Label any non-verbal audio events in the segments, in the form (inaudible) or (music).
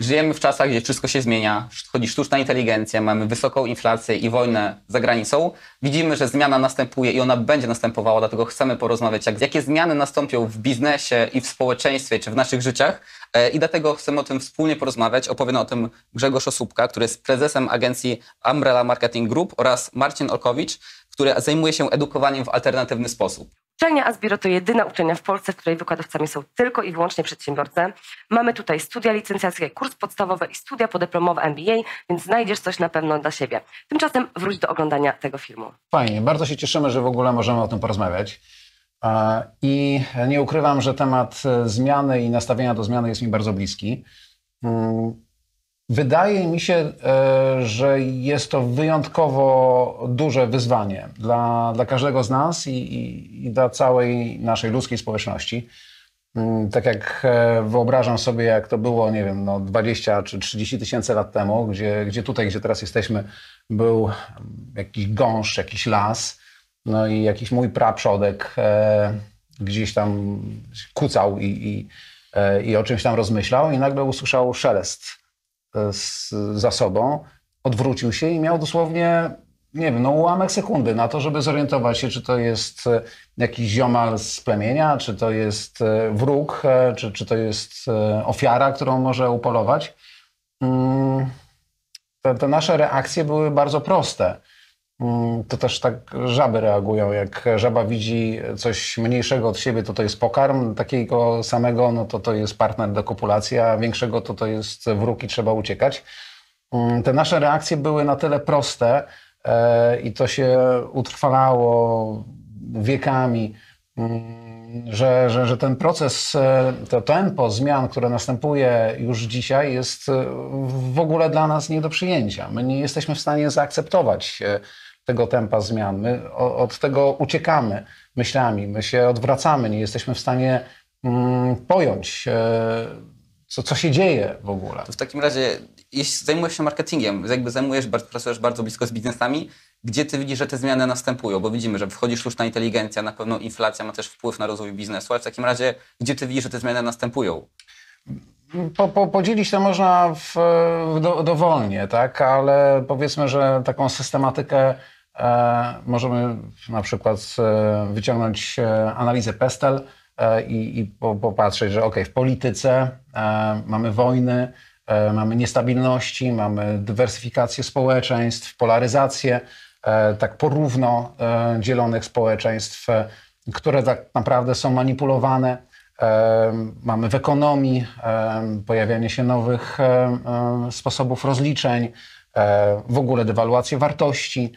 Żyjemy w czasach, gdzie wszystko się zmienia, wchodzi sztuczna inteligencja, mamy wysoką inflację i wojnę za granicą. Widzimy, że zmiana następuje i ona będzie następowała, dlatego chcemy porozmawiać, jak, jakie zmiany nastąpią w biznesie i w społeczeństwie, czy w naszych życiach. E, I dlatego chcemy o tym wspólnie porozmawiać. Opowie o tym Grzegorz Osóbka, który jest prezesem agencji Umbrella Marketing Group oraz Marcin Olkowicz, który zajmuje się edukowaniem w alternatywny sposób. Uczelnia Asbiro to jedyna uczelnia w Polsce, w której wykładowcami są tylko i wyłącznie przedsiębiorcy. Mamy tutaj studia licencjackie, kurs podstawowy i studia podyplomowe MBA, więc znajdziesz coś na pewno dla siebie. Tymczasem wróć do oglądania tego filmu. Fajnie, bardzo się cieszymy, że w ogóle możemy o tym porozmawiać. I nie ukrywam, że temat zmiany i nastawienia do zmiany jest mi bardzo bliski. Wydaje mi się, e, że jest to wyjątkowo duże wyzwanie dla, dla każdego z nas i, i, i dla całej naszej ludzkiej społeczności. Mm, tak jak e, wyobrażam sobie, jak to było, nie wiem, no 20 czy 30 tysięcy lat temu, gdzie, gdzie tutaj, gdzie teraz jesteśmy, był jakiś gąszcz, jakiś las, no i jakiś mój praprzodek e, gdzieś tam kucał i, i, e, i o czymś tam rozmyślał i nagle usłyszał szelest z, za sobą, odwrócił się i miał dosłownie, nie wiem, no ułamek sekundy na to, żeby zorientować się, czy to jest e, jakiś ziomal z plemienia, czy to jest e, wróg, e, czy, czy to jest ofiara, którą może upolować. Mm, te, te nasze reakcje były bardzo proste. Mm, to też tak żaby reagują. Jak żaba widzi coś mniejszego od siebie, to to jest pokarm, takiego samego, no to to jest partner do kopulacji, a większego to to jest wróg i trzeba uciekać. Mm, te nasze reakcje były na tyle proste e, i to się utrwalało wiekami, mm, że, że, że ten proces, e, to tempo zmian, które następuje już dzisiaj, jest e, w ogóle dla nas nie do przyjęcia. My nie jesteśmy w stanie zaakceptować tego tempa zmian. My od tego uciekamy myślami, my się odwracamy, nie jesteśmy w stanie mm, pojąć, e, co, co się dzieje w ogóle. To w takim razie, jeśli zajmujesz się marketingiem, jakby zajmujesz, pracujesz bardzo blisko z biznesami, gdzie ty widzisz, że te zmiany następują? Bo widzimy, że wchodzi sztuczna inteligencja, na pewno inflacja ma też wpływ na rozwój biznesu, ale w takim razie, gdzie ty widzisz, że te zmiany następują? Po, po, podzielić to można w, do, dowolnie, tak? ale powiedzmy, że taką systematykę możemy na przykład e, wyciągnąć e, analizę PESTEL i, i popatrzeć, że ok, w polityce mamy wojny, mamy niestabilności, mamy dywersyfikację społeczeństw, polaryzację, tak porówno dzielonych społeczeństw, które tak naprawdę są manipulowane. Mamy w ekonomii pojawianie się nowych sposobów rozliczeń, w ogóle dewaluację wartości.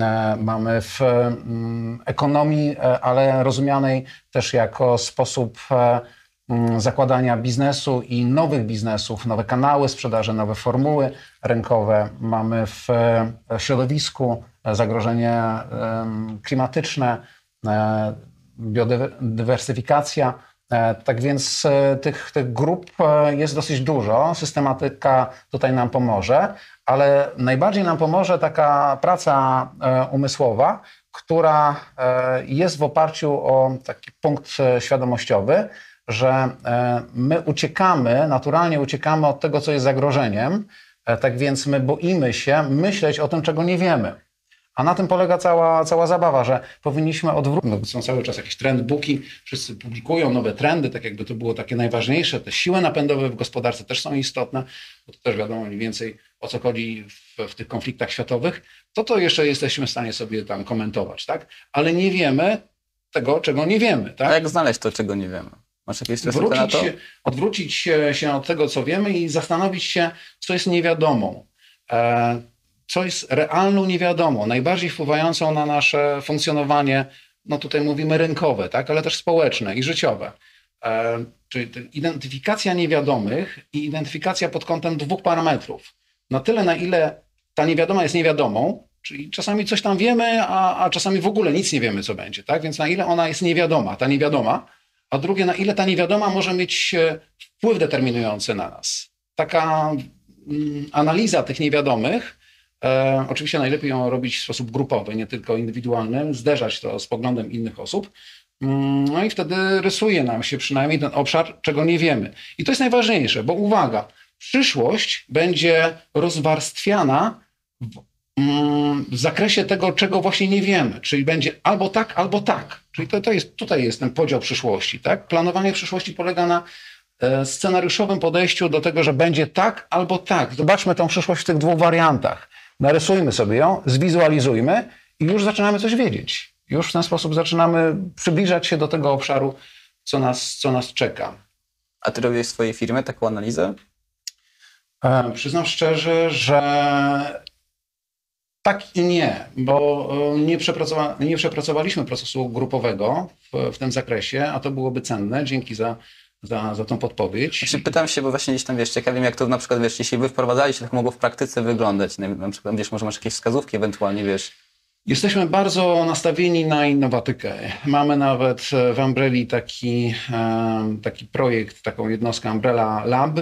E, mamy w mm, ekonomii, e, ale rozumianej też jako sposób e, mm, zakładania biznesu i nowych biznesów, nowe kanały sprzedaży, nowe formuły rynkowe. Mamy w środowisku zagrożenie klimatyczne, biodywersyfikacja. Tak więc tych, tych grup jest dosyć dużo. Systematyka tutaj nam pomoże, ale najbardziej nam pomoże taka praca e, umysłowa, która e, jest w oparciu o taki punkt e, świadomościowy, że my uciekamy, naturalnie uciekamy od tego, co jest zagrożeniem, tak więc my boimy się myśleć o tym, czego nie wiemy. A na tym polega cała, cała zabawa, że powinniśmy odwrócić. No, są cały czas jakieś trendbooki, wszyscy publikują nowe trendy, tak jakby to było takie najważniejsze. Te siły napędowe w gospodarce też są istotne, bo to też wiadomo mniej więcej o co chodzi w, w tych konfliktach światowych. To to jeszcze jesteśmy w stanie sobie tam komentować, tak? Ale nie wiemy tego, czego nie wiemy, tak? A jak znaleźć to, czego nie wiemy? Masz jakieś odwrócić na to? Się, odwrócić się od tego, co wiemy i zastanowić się, co jest niewiadomą. E, co jest realną niewiadomą, najbardziej wpływającą na nasze funkcjonowanie, no tutaj mówimy rynkowe, tak, ale też społeczne i życiowe. E, czyli identyfikacja niewiadomych i identyfikacja pod kątem dwóch parametrów. Na tyle, na ile ta niewiadoma jest niewiadomą, czyli czasami coś tam wiemy, a, a czasami w ogóle nic nie wiemy, co będzie, tak? Więc na ile ona jest niewiadoma, ta niewiadoma, a drugie, na ile ta niewiadoma może mieć e, wpływ determinujący na nas. Taka mm, analiza tych niewiadomych E, oczywiście najlepiej ją robić w sposób grupowy, nie tylko indywidualny, zderzać to z poglądem innych osób. Mm, no i wtedy rysuje nam się przynajmniej ten obszar, czego nie wiemy. I to jest najważniejsze, bo uwaga, przyszłość będzie rozwarstwiana w, mm, w zakresie tego, czego właśnie nie wiemy. Czyli będzie albo tak, albo tak. Czyli to, to jest, tutaj jest ten podział przyszłości. Tak? Planowanie przyszłości polega na e, scenariuszowym podejściu do tego, że będzie tak albo tak. Zobaczmy tą przyszłość w tych dwóch wariantach. Narysujmy sobie ją, zwizualizujmy i już zaczynamy coś wiedzieć. Już w ten sposób zaczynamy przybliżać się do tego obszaru, co nas, co nas czeka. A ty robiłeś w swojej firmie taką analizę? E, przyznam szczerze, że tak i nie, bo e, nie, przepracowa nie przepracowaliśmy procesu grupowego w, w tym zakresie, a to byłoby cenne. Dzięki za, za, za tą podpowiedź. Znaczy, pytam się, bo właśnie gdzieś tam wiesz, ciekawym jak to na przykład wiesz, jeśli wy wprowadzaliście, tak mogło w praktyce wyglądać. Na, przykład wiesz, może masz jakieś wskazówki ewentualnie, wiesz. Jesteśmy bardzo nastawieni na innowatykę. Mamy nawet w Umbrelli taki, e, taki projekt, taką jednostkę Umbrella Lab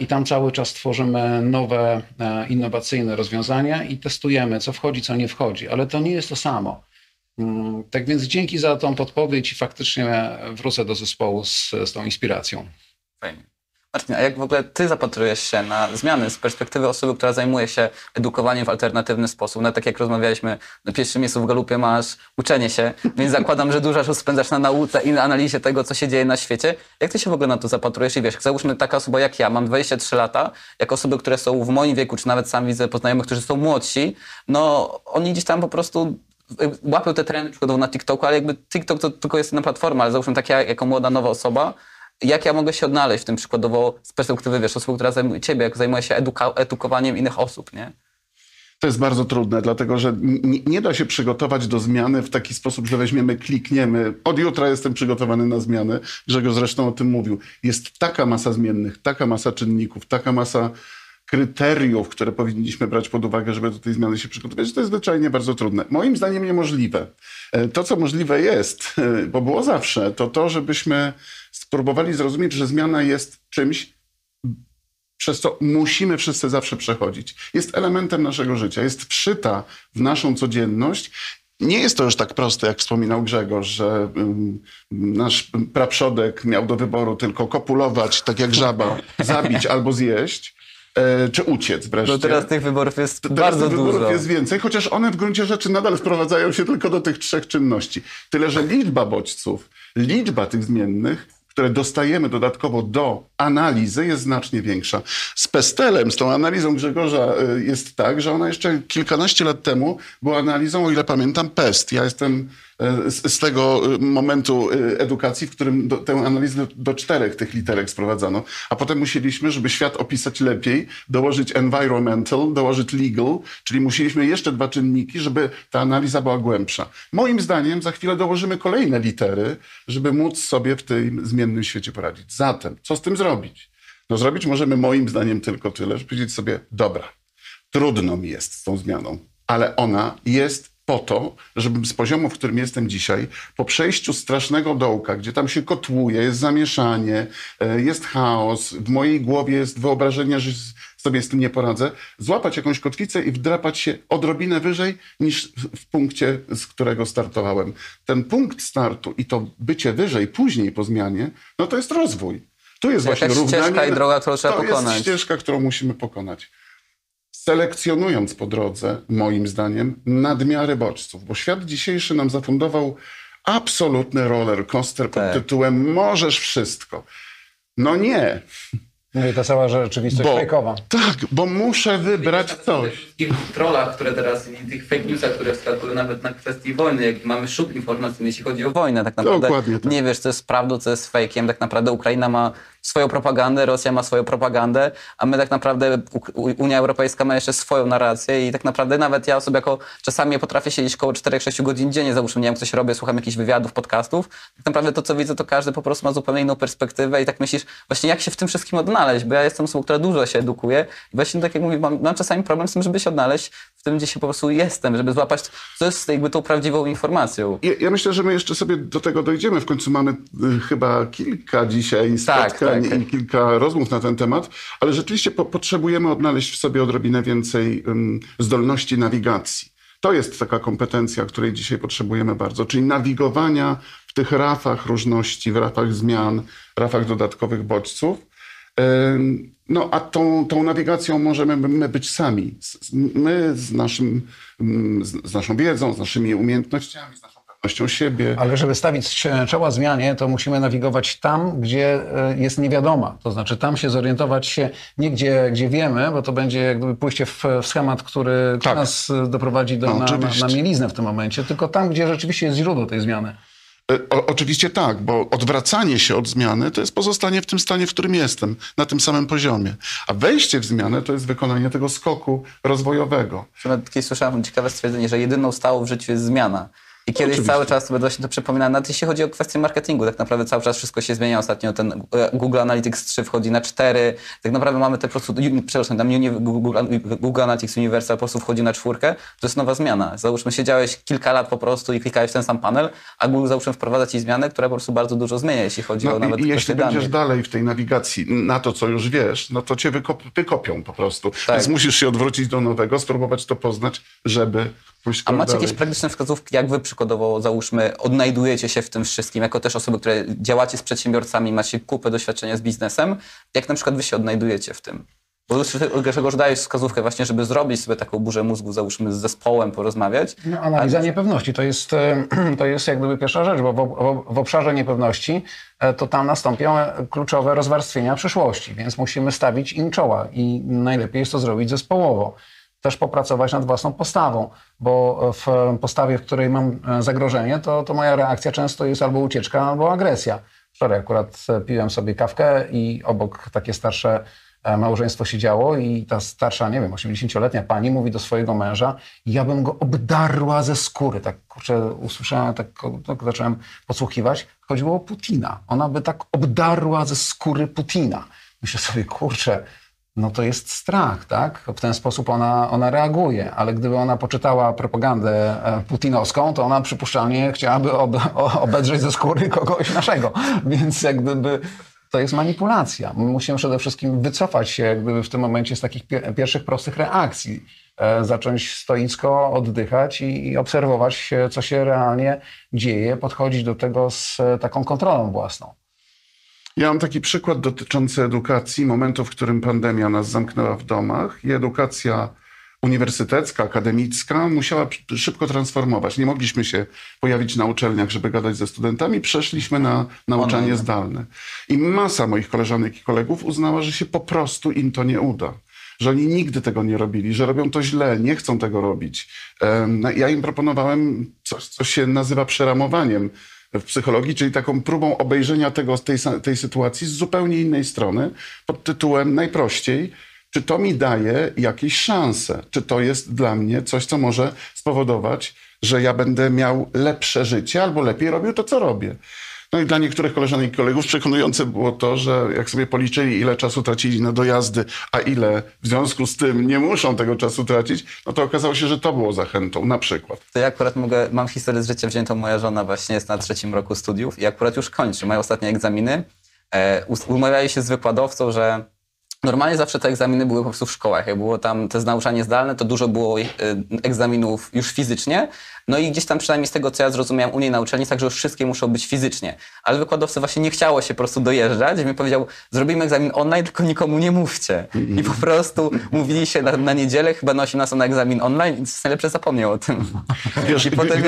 i tam cały czas tworzymy nowe, e, innowacyjne rozwiązania i testujemy, co wchodzi, co nie wchodzi, ale to nie jest to samo. Mm, Tak więc dzięki za tą podpowiedź i faktycznie wrócę do zespołu z, z tą inspiracją. Fajnie. Marcin, a jak w ogóle ty zapatrujesz się na zmiany z perspektywy osoby, która zajmuje się edukowaniem w alternatywny sposób? No tak jak rozmawialiśmy, na pierwszym miejscu w galupie masz uczenie się, więc zakładam, że dużo czasu spędzasz na nauce i na analizie tego, co się dzieje na świecie. Jak ty się w ogóle na to zapatrujesz? I wiesz, załóżmy taka osoba jak ja, mam 23 lata, jak osoby, które są w moim wieku, czy nawet sam widzę poznajomych, którzy są młodsi, no oni gdzieś tam po prostu łapią te trendy przykładowo na TikToku, ale jakby TikTok to tylko jest jedna platforma, ale załóżmy tak ja, jako młoda, nowa osoba, jak ja mogę się odnaleźć w tym przykładowo z perspektywy, wiesz, osoby, która zajmuje ciebie, jak zajmuje się eduka- edukowaniem innych osób, nie? To jest bardzo trudne, dlatego że nie, nie da się przygotować do zmiany w taki sposób, że weźmiemy, klikniemy. Od jutra jestem przygotowany na zmianę. Grzegorz zresztą o tym mówił. Jest taka masa zmiennych, taka masa czynników, taka masa kryteriów, które powinniśmy brać pod uwagę, żeby do tej zmiany się przygotować, to jest zwyczajnie bardzo trudne. Moim zdaniem niemożliwe. E, To, co możliwe jest, e, bo było zawsze, to to, żebyśmy spróbowali zrozumieć, że zmiana jest czymś, przez co musimy wszyscy zawsze przechodzić. Jest elementem naszego życia, jest wszyta w naszą codzienność. Nie jest to już tak proste, jak wspominał Grzegorz, że ym, nasz praprzodek miał do wyboru tylko kopulować, tak jak żaba, zabić albo zjeść, czy uciec wreszcie. No teraz tych wyborów jest Teraz bardzo tych wyborów dużo. jest więcej, chociaż one w gruncie rzeczy nadal sprowadzają się tylko do tych trzech czynności. Tyle, że liczba bodźców, liczba tych zmiennych, które dostajemy dodatkowo do analizy jest znacznie większa. Z Pestelem, z tą analizą Grzegorza y, jest tak, że ona jeszcze kilkanaście lat temu była analizą, o ile pamiętam, PEST. Ja jestem z, z tego y, momentu y, edukacji, w którym do, tę analizę do czterech tych literek sprowadzano, a potem musieliśmy, żeby świat opisać lepiej, dołożyć environmental, dołożyć legal, czyli musieliśmy jeszcze dwa czynniki, żeby ta analiza była głębsza. Moim zdaniem za chwilę dołożymy kolejne litery, żeby móc sobie w tym zmiennym świecie poradzić. Zatem, co z tym zrobić? No zrobić możemy moim zdaniem tylko tyle, że powiedzieć sobie, dobra, trudno mi jest z tą zmianą, ale ona jest po to, żebym z poziomu, w którym jestem dzisiaj, po przejściu strasznego dołka, gdzie tam się kotłuje, jest zamieszanie, e, jest chaos, w mojej głowie jest wyobrażenie, że sobie z tym nie poradzę, złapać jakąś kotwicę i wdrapać się odrobinę wyżej niż w- punkcie, z którego startowałem. Ten punkt startu i to bycie wyżej później po zmianie, no to jest rozwój. Tu jest właśnie równanie. ścieżka i droga, którą trzeba to pokonać. jest ścieżka, którą musimy pokonać selekcjonując po drodze, moim zdaniem, nadmiary bodźców, bo świat dzisiejszy nam zafundował absolutny roller coaster pod Tak. tytułem możesz wszystko. No nie, No i ta cała rzeczywistość bo, fejkowa. tak, bo muszę wybrać coś. tych trollach, które teraz i tych fake newsach, które wskakują nawet na kwestii wojny, jak mamy szuk informacyjny, jeśli chodzi o wojnę, tak naprawdę Dokładnie tak. nie wiesz, co jest prawdą, co jest fejkiem, tak naprawdę Ukraina ma swoją propagandę, Rosja ma swoją propagandę, a my tak naprawdę, Unia Europejska ma jeszcze swoją narrację i tak naprawdę nawet ja sobie jako czasami potrafię siedzieć około 4-6 godzin dziennie, załóżmy, nie wiem, coś robię, słucham jakichś wywiadów, podcastów, tak naprawdę to, co widzę, to każdy po prostu ma zupełnie inną perspektywę i tak myślisz, właśnie jak się w tym wszystkim odnaleźć, bo ja jestem osobą, która dużo się edukuje i właśnie tak jak mówię, mam, mam czasami problem z tym, żeby się odnaleźć tym, gdzie się po prostu jestem, żeby złapać, co jest jakby tą prawdziwą informacją. Ja, ja myślę, że my jeszcze sobie do tego dojdziemy. W końcu mamy y, chyba kilka dzisiaj Tak, spotkań tak. i kilka rozmów na ten temat, ale rzeczywiście po, potrzebujemy odnaleźć w sobie odrobinę więcej ym, zdolności nawigacji. To jest taka kompetencja, której dzisiaj potrzebujemy bardzo, czyli nawigowania w tych rafach różności, w rafach zmian, rafach dodatkowych bodźców No a tą, tą nawigacją możemy my być sami. My z, naszym, z, naszą wiedzą, z naszymi umiejętnościami, z naszą pewnością siebie. Ale żeby stawić czoła zmianie, to musimy nawigować tam, gdzie e, jest niewiadoma. To znaczy tam się zorientować się nie gdzie, gdzie wiemy, bo to będzie jak gdyby pójście w, w schemat, który Tak. nas doprowadzi do, No, na, na, na mieliznę w tym momencie, tylko tam, gdzie rzeczywiście jest źródło tej zmiany. E, O, oczywiście tak, bo odwracanie się od zmiany to jest pozostanie w tym stanie, w którym jestem, na tym samym poziomie. A wejście w zmianę to jest wykonanie tego skoku rozwojowego. Kiedyś słyszałem ciekawe stwierdzenie, że jedyną stałą w życiu jest zmiana. I kiedyś Oczywiście. cały czas sobie właśnie to przypominałem, nawet jeśli chodzi o kwestię marketingu, tak naprawdę cały czas wszystko się zmienia. Ostatnio ten e, Google Analytics 3 wchodzi na 4. Tak naprawdę mamy te po prostu, przepraszam, tam Google, Google Analytics Universal po prostu wchodzi na czwórkę. To jest nowa zmiana. Załóżmy, siedziałeś kilka lat po prostu i klikałeś w ten sam panel, a Google załóżmy wprowadza ci zmiany, które po prostu bardzo dużo zmienia, jeśli chodzi o No nawet i, jeśli danych. będziesz dalej w tej nawigacji na to, co już wiesz, no to cię wykop, wykopią po prostu. Tak. Więc musisz się odwrócić do nowego, spróbować to poznać, żeby pójść A macie dalej. jakieś praktyczne wskazówki, jak wy przykładowo, załóżmy, odnajdujecie się w tym wszystkim, jako też osoby, które działacie z przedsiębiorcami, macie kupę doświadczenia z biznesem, jak na przykład wy się odnajdujecie w tym? Bo Grzegorz, dajesz wskazówkę właśnie, żeby zrobić sobie taką burzę mózgu, załóżmy, z zespołem, porozmawiać. No, analiza niepewności to jest, e, (clears throat) to jest jak gdyby pierwsza rzecz, bo w, w, w obszarze niepewności e, to tam nastąpią e, kluczowe rozwarstwienia przyszłości, więc musimy stawić im czoła i najlepiej jest to zrobić zespołowo. Też popracować nad własną postawą, bo w postawie, w której mam e, zagrożenie, to, to moja reakcja często jest albo ucieczka, albo agresja. Wczoraj akurat e, piłem sobie kawkę i obok takie starsze e, małżeństwo siedziało i ta starsza, nie wiem, 80-letnia pani mówi do swojego męża, ja bym go obdarła ze skóry. Tak, kurczę, usłyszałem, tak, tak zacząłem podsłuchiwać. Chodziło o Putina. Ona by tak obdarła ze skóry Putina. Myślę sobie, kurczę, no to jest strach, tak? W ten sposób ona, ona reaguje, ale gdyby ona poczytała propagandę e, putinowską, to ona przypuszczalnie chciałaby ob, obedrzeć ze skóry kogoś naszego. (laughs) Więc jak gdyby to jest manipulacja. My musimy przede wszystkim wycofać się gdyby w tym momencie z takich pie- pierwszych prostych reakcji. E, zacząć stoicko oddychać i, i obserwować, co się realnie dzieje, podchodzić do tego z e, taką kontrolą własną. Ja mam taki przykład dotyczący edukacji, momentu, w którym pandemia nas zamknęła w domach i edukacja uniwersytecka, akademicka musiała szybko transformować. Nie mogliśmy się pojawić na uczelniach, żeby gadać ze studentami. Przeszliśmy na nauczanie Online. zdalne. I masa moich koleżanek i kolegów uznała, że się po prostu im to nie uda. Że oni nigdy tego nie robili, że robią to źle, nie chcą tego robić. No, Ja im proponowałem coś, co się nazywa przeramowaniem w psychologii, czyli taką próbą obejrzenia tego, tej, tej sytuacji z zupełnie innej strony, pod tytułem najprościej, czy to mi daje jakieś szanse? Czy to jest dla mnie coś, co może spowodować, że ja będę miał lepsze życie albo lepiej robił to, co robię? No i dla niektórych koleżanek i kolegów przekonujące było to, że jak sobie policzyli, ile czasu tracili na dojazdy, a ile w związku z tym nie muszą tego czasu tracić, no to okazało się, że to było zachętą, na przykład. To ja akurat mogę, mam historię z życia wziętą, moja żona właśnie jest na trzecim roku studiów i akurat już kończy, mają ostatnie egzaminy. E, umawiali się z wykładowcą, że normalnie zawsze te egzaminy były po prostu w szkołach. Jak było tam to nauczanie zdalne, to dużo było e, egzaminów już fizycznie. No i gdzieś tam przynajmniej z tego, co ja zrozumiałem u niej na uczelni, tak, że już wszystkie muszą być fizycznie. Ale wykładowcy właśnie nie chciało się po prostu dojeżdżać i mi powiedział, zrobimy egzamin online, tylko nikomu nie mówcie. I po prostu mówili się na, na niedzielę, chyba na 18 na egzamin online i najlepsze zapomniał o tym. Wiesz, I gdy, potem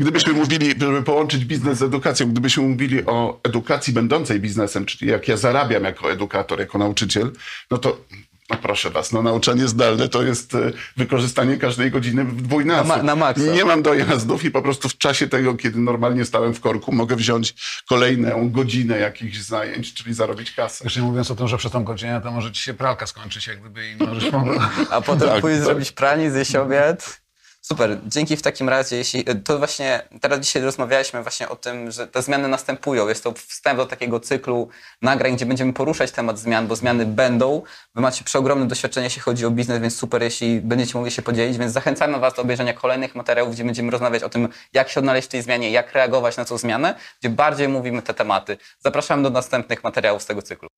gdybyśmy mówili, żeby połączyć biznes z edukacją, gdybyśmy mówili o edukacji będącej biznesem, czyli jak ja zarabiam jako edukator, jako nauczyciel, no to no proszę was, no nauczanie zdalne to jest e, wykorzystanie każdej godziny w dwójnasób. Na ma- na maksa. Nie mam dojazdów i po prostu w czasie tego, kiedy normalnie stałem w korku, mogę wziąć kolejną godzinę jakichś zajęć, czyli zarobić kasę. Już nie mówiąc o tym, że przez tą godzinę to może ci się pralka skończyć, jak gdyby i możesz (laughs) A potem Tak, pójść tak. zrobić pranie, zjeść obiad. Super, dzięki w takim razie, jeśli to właśnie, teraz dzisiaj rozmawialiśmy właśnie o tym, że te zmiany następują. Jest to wstęp do takiego cyklu nagrań, gdzie będziemy poruszać temat zmian, bo zmiany będą. Wy macie przeogromne doświadczenie, jeśli chodzi o biznes, więc super, jeśli będziecie mogli się podzielić, więc zachęcamy Was do obejrzenia kolejnych materiałów, gdzie będziemy rozmawiać o tym, jak się odnaleźć w tej zmianie, jak reagować na tą zmianę, gdzie bardziej mówimy te tematy. Zapraszamy do następnych materiałów z tego cyklu.